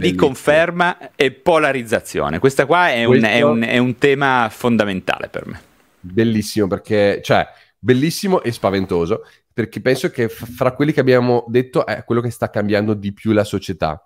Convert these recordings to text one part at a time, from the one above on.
di conferma e polarizzazione. Questa qua è un, è un- è un tema fondamentale per me. Bellissimo perché, cioè, bellissimo e spaventoso perché penso che fra quelli che abbiamo detto è quello che sta cambiando di più la società.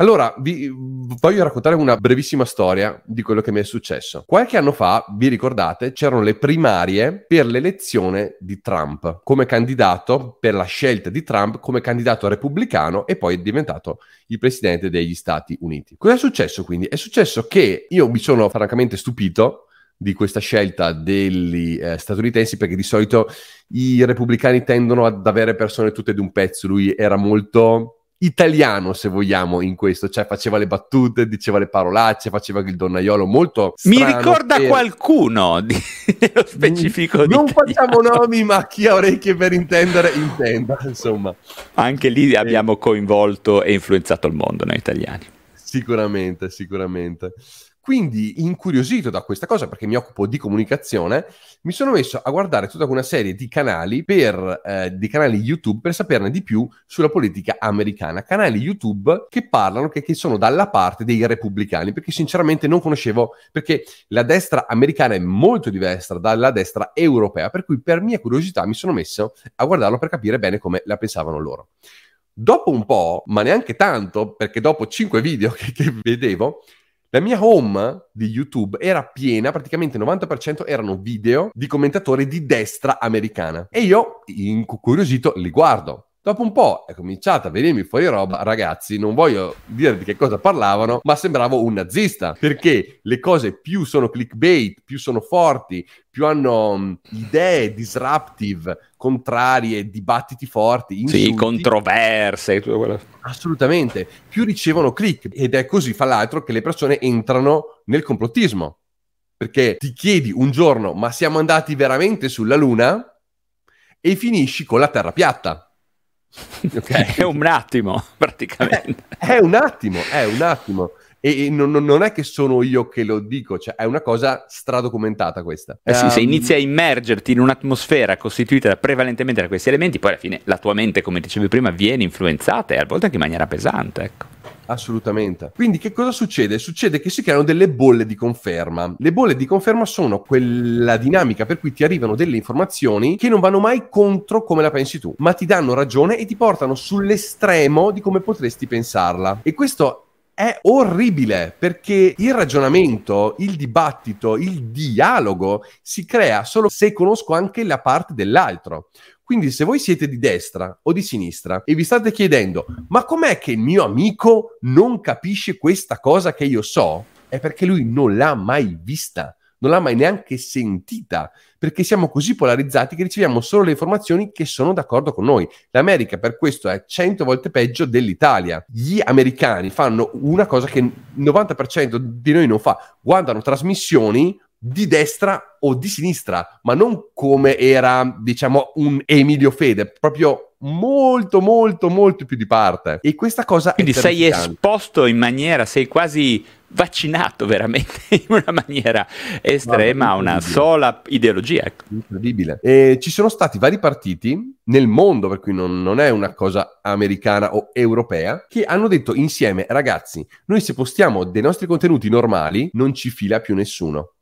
Allora, vi voglio raccontare una brevissima storia di quello che mi è successo. Qualche anno fa, vi ricordate, c'erano le primarie per l'elezione di Trump come candidato, per la scelta di Trump come candidato repubblicano e poi è diventato il presidente degli Stati Uniti. Cosa è successo quindi? È successo che io mi sono francamente stupito di questa scelta degli eh, statunitensi perché di solito i repubblicani tendono ad avere persone tutte di un pezzo. Lui era molto italiano, se vogliamo, in questo, cioè faceva le battute, diceva le parolacce, faceva il donnaiolo molto Mi ricorda e- qualcuno di, nello specifico Non italiano. facciamo nomi, ma chi ha orecchie per intendere, intenda, insomma. Anche lì abbiamo coinvolto e influenzato il mondo noi italiani. Sicuramente, sicuramente. Quindi, incuriosito da questa cosa, perché mi occupo di comunicazione, mi sono messo a guardare tutta una serie di canali, per, eh, di canali YouTube per saperne di più sulla politica americana. Canali YouTube che parlano, che, che sono dalla parte dei repubblicani, perché sinceramente non conoscevo, perché la destra americana è molto diversa dalla destra europea, per cui per mia curiosità mi sono messo a guardarlo per capire bene come la pensavano loro. Dopo un po', ma neanche tanto, perché dopo 5 video che, che vedevo, la mia home di YouTube era piena, praticamente il 90% erano video di commentatori di destra americana. E io, incuriosito, li guardo. Dopo un po' è cominciata a venirmi fuori roba, ragazzi, non voglio dire di che cosa parlavano, ma sembravo un nazista, perché le cose più sono clickbait, più sono forti, più hanno mh, idee disruptive, contrarie, dibattiti forti, insulti. Sì, controverse, tutto quello. Assolutamente, più ricevono click ed è così, fra l'altro, che le persone entrano nel complottismo. Perché ti chiedi un giorno, ma siamo andati veramente sulla Luna? E finisci con la Terra piatta. Ok? È un attimo, praticamente. È un attimo, è un attimo. E, non, non- è che sono io che lo dico, cioè è una cosa stradocumentata questa. Eh sì, se Ehm, inizi a immergerti in un'atmosfera costituita prevalentemente da questi elementi, poi alla fine la tua mente, come dicevi prima, viene influenzata e a volte anche in maniera pesante. Ecco. Assolutamente. Quindi che cosa succede? Succede che si creano delle bolle di conferma. Le bolle di conferma sono quella dinamica per cui ti arrivano delle informazioni che non vanno mai contro come la pensi tu, ma ti danno ragione e ti portano sull'estremo di come potresti pensarla. E questo è orribile perché il ragionamento, il dibattito, il dialogo si crea solo se conosco anche la parte dell'altro. Quindi se voi siete di destra o di sinistra e vi state chiedendo ma com'è che il mio amico non capisce questa cosa che io so? È perché lui non l'ha mai vista, non l'ha mai neanche sentita, perché siamo così polarizzati che riceviamo solo le informazioni che sono d'accordo con noi. L'America per questo è 100 volte peggio dell'Italia. Gli americani fanno una cosa che il 90% di noi non fa, guardano trasmissioni di destra o di sinistra, ma non come era, diciamo, un Emilio Fede, proprio molto, molto, molto più di parte. E questa cosa Quindi sei esposto in maniera, sei quasi vaccinato veramente in una maniera estrema a una sola ideologia. Ecco. Incredibile. E ci sono stati vari partiti nel mondo, per cui non, non è una cosa americana o europea, che hanno detto insieme, ragazzi, noi se postiamo dei nostri contenuti normali, non ci fila più nessuno.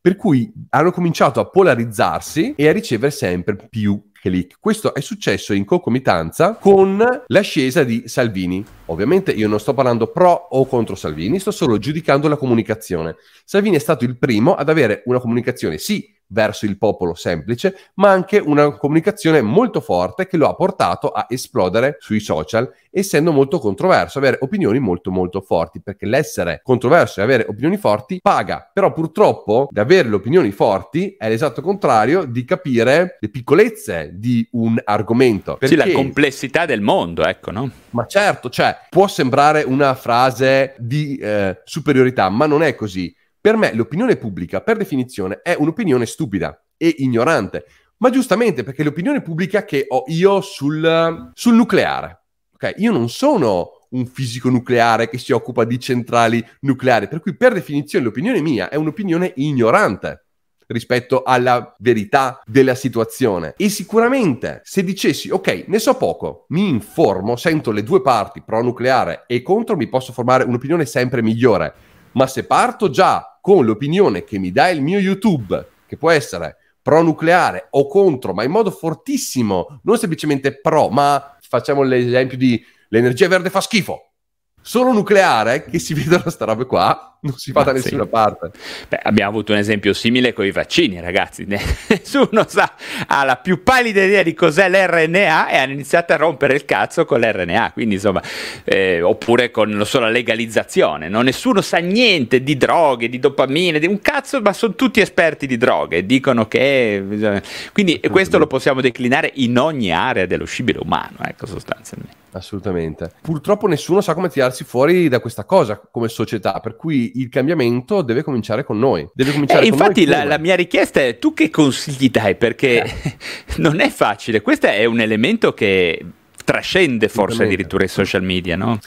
Per cui hanno cominciato a polarizzarsi e a ricevere sempre più click. Questo è successo in concomitanza con l'ascesa di Salvini. Ovviamente io non sto parlando pro o contro Salvini, sto solo giudicando la comunicazione. Salvini è stato il primo ad avere una comunicazione, sì, verso il popolo semplice, ma anche una comunicazione molto forte che lo ha portato a esplodere sui social, essendo molto controverso, avere opinioni molto molto forti, perché l'essere controverso e avere opinioni forti paga, però purtroppo di avere le opinioni forti è l'esatto contrario di capire le piccolezze di un argomento. Perché... Sì, la complessità del mondo, ecco, no? Ma certo, cioè, può sembrare una frase di eh, superiorità, ma non è così per me l'opinione pubblica, per definizione, è un'opinione stupida e ignorante. Ma giustamente perché l'opinione pubblica che ho io sul, sul nucleare. Ok, io non sono un fisico nucleare che si occupa di centrali nucleari, per cui per definizione l'opinione mia è un'opinione ignorante rispetto alla verità della situazione. E sicuramente se dicessi, ok, ne so poco, mi informo, sento le due parti, pro nucleare e contro, mi posso formare un'opinione sempre migliore. Ma se parto già con l'opinione che mi dà il mio YouTube, che può essere pro nucleare o contro, ma in modo fortissimo, non semplicemente pro, ma facciamo l'esempio di l'energia verde fa schifo. Solo nucleare, che si vedono sta roba qua, non si va da nessuna sì. parte. Beh, abbiamo avuto un esempio simile con i vaccini, ragazzi. Nessuno sa, ha la più pallida idea di cos'è l'RNA e hanno iniziato a rompere il cazzo con l'RNA. Quindi, insomma, eh, oppure con so, la legalizzazione. No? Nessuno sa niente di droghe, di dopamine, di un cazzo, ma sono tutti esperti di droghe. Dicono che. Quindi, questo lo possiamo declinare in ogni area dello scibile umano, ecco, sostanzialmente. Assolutamente. Purtroppo nessuno sa come tirarsi fuori da questa cosa come società, per cui il cambiamento deve cominciare con noi. Deve cominciare eh, con infatti noi la, la, mia richiesta è tu che consigli dai perché eh. non è facile, questo è un elemento che trascende forse addirittura i social media, no?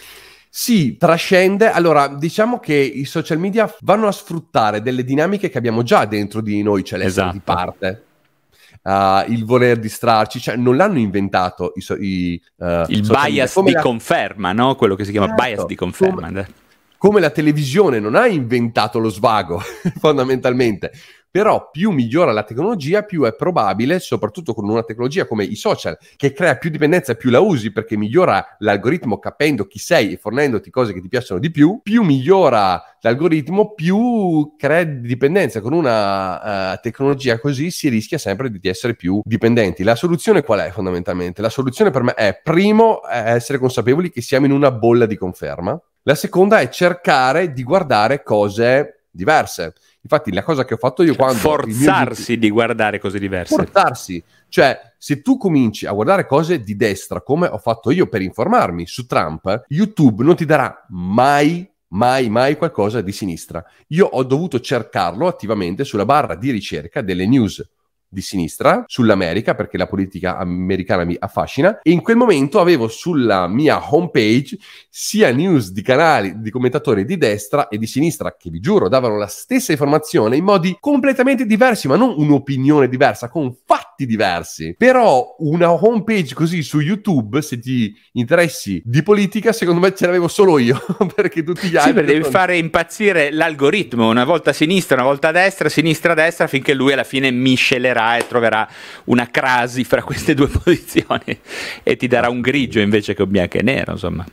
Sì, trascende. Allora, diciamo che i social media vanno a sfruttare delle dinamiche che abbiamo già dentro di noi, cioè l'essere esatto. di parte. Uh, il voler distrarci, cioè non l'hanno inventato i, so- i uh, il bias di la... conferma, no? Quello che si chiama certo, bias di conferma. Come, come la televisione non ha inventato lo svago, fondamentalmente, però più migliora la tecnologia, più è probabile, soprattutto con una tecnologia come i social, che crea più dipendenza, più la usi perché migliora l'algoritmo capendo chi sei e fornendoti cose che ti piacciono di più, più migliora l'algoritmo, più crea dipendenza. Con una uh, tecnologia così si rischia sempre di essere più dipendenti. La soluzione qual è fondamentalmente? La soluzione per me è, primo, essere consapevoli che siamo in una bolla di conferma. La seconda è cercare di guardare cose diverse. Infatti, la cosa che ho fatto io quando. Forzarsi di guardare cose diverse. Forzarsi. Cioè, se tu cominci a guardare cose di destra, come ho fatto io per informarmi su Trump, YouTube non ti darà mai mai, mai qualcosa di sinistra. Io ho dovuto cercarlo attivamente sulla barra di ricerca delle news di sinistra sull'America perché la politica americana mi affascina. E in quel momento avevo sulla mia homepage sia news di canali di commentatori di destra e di sinistra che vi giuro davano la stessa informazione in modi completamente diversi ma non un'opinione diversa con fatti diversi. Però una homepage così su YouTube se ti interessi di politica secondo me ce l'avevo solo io perché tutti gli altri sì, devi fare impazzire l'algoritmo una volta a sinistra una volta a destra sinistra a destra finché lui alla fine miscelerà cercherà e troverà una crasi fra queste due posizioni e ti darà un grigio invece che un bianco e nero, insomma.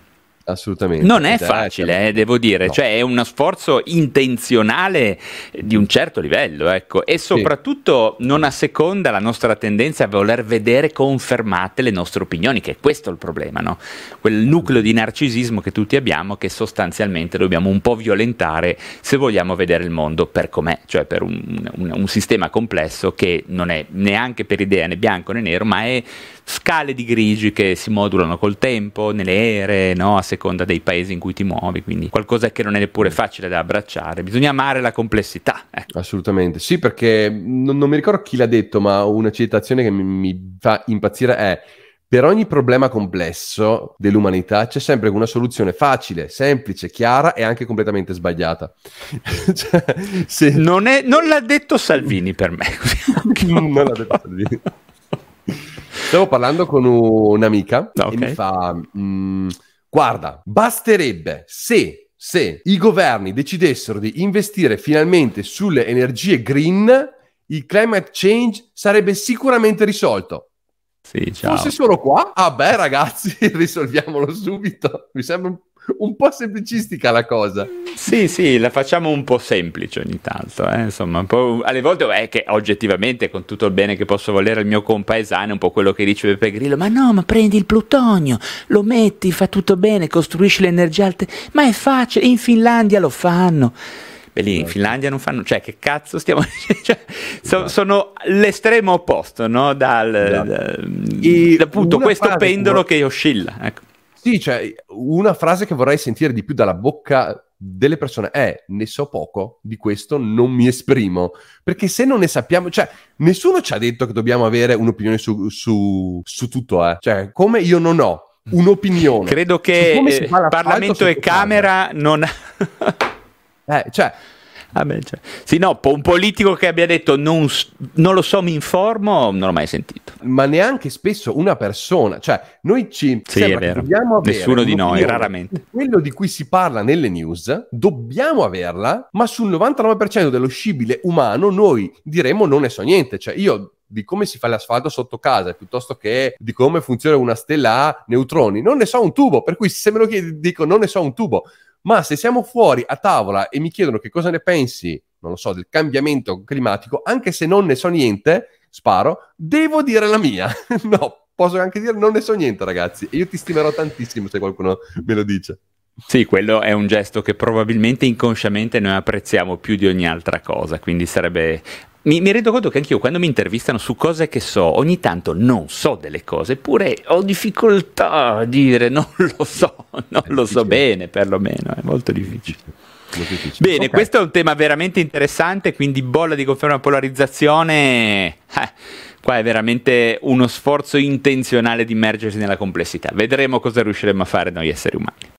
Assolutamente. Non è facile, eh, devo dire, no. cioè è uno sforzo intenzionale di un certo livello, ecco, e soprattutto sì. non asseconda la nostra tendenza a voler vedere confermate le nostre opinioni, che è questo il problema, no? Quel nucleo di narcisismo che tutti abbiamo che sostanzialmente dobbiamo un po' violentare se vogliamo vedere il mondo per com'è, cioè per un, un, un sistema complesso che non è neanche per idea né bianco né nero, ma è scale di grigi che si modulano col tempo, nelle ere, no? a seconda dei paesi in cui ti muovi, quindi qualcosa che non è neppure facile da abbracciare, bisogna amare la complessità. Ecco. Assolutamente, sì, perché non, non, mi ricordo chi l'ha detto, ma una citazione che mi, mi fa impazzire è per ogni problema complesso dell'umanità c'è sempre una soluzione facile, semplice, chiara e anche completamente sbagliata. cioè, se... non, è, non, l'ha detto Salvini per me. non l'ha detto Salvini. Stavo parlando con un'amica okay. e mi fa: mm, Guarda, basterebbe se, se i governi decidessero di investire finalmente sulle energie green, il climate change sarebbe sicuramente risolto. Sì, ciao. Fosse solo qua? Ah beh ragazzi, risolviamolo subito. Mi sembra un un po' semplicistica la cosa. Sì, sì, la facciamo un po' semplice ogni tanto, eh? insomma, alle volte è che oggettivamente, con tutto il bene che posso volere al mio compaesano, è un po' quello che dice Pepe Grillo, ma no, ma prendi il plutonio, lo metti, fa tutto bene, costruisci l'energia alta, ma è facile, in Finlandia lo fanno. Beh, lì in certo. Finlandia non fanno, cioè che cazzo stiamo dicendo? Cioè, so, esatto. sono l'estremo opposto, no? Dal, esatto. da, appunto questo pendolo che oscilla. Ecco. Sì, cioè, una frase che vorrei sentire di più dalla bocca delle persone è ne so poco di questo, non mi esprimo. Perché se non ne sappiamo, cioè, nessuno ci ha detto che dobbiamo avere un'opinione su, su, su tutto, eh. Cioè, come io non ho un'opinione. Credo che eh, Parlamento e Camera non... eh, cioè, Ah beh, cioè. Sì, no, un politico che abbia detto non, non, lo so, mi informo, non l'ho mai sentito. Ma neanche spesso una persona, cioè noi ci sì, è vero. Nessuno di noi, raramente. Quello di cui si parla nelle news, dobbiamo averla, ma sul 99% dello scibile umano noi diremo non ne so niente. Cioè io di come si fa l'asfalto sotto casa piuttosto che di come funziona una stella a neutroni. Non ne so un tubo, per cui se me lo chiedi dico non ne so un tubo. Ma se siamo fuori a tavola e mi chiedono che cosa ne pensi, non lo so, del cambiamento climatico, anche se non ne so niente, sparo, devo dire la mia. no, posso anche dire non ne so niente, ragazzi. E io ti stimerò tantissimo se qualcuno me lo dice. Sì, quello è un gesto che probabilmente inconsciamente noi apprezziamo più di ogni altra cosa, quindi sarebbe mi, mi, rendo conto che anch'io quando mi intervistano su cose che so, ogni tanto non so delle cose, eppure ho difficoltà a dire non lo so, non lo so bene perlomeno, è molto difficile. Bene, okay. questo è un tema veramente interessante, quindi bolla di conferma polarizzazione. Eh, qua è veramente uno sforzo intenzionale di immergersi nella complessità. Vedremo cosa riusciremo a fare noi esseri umani.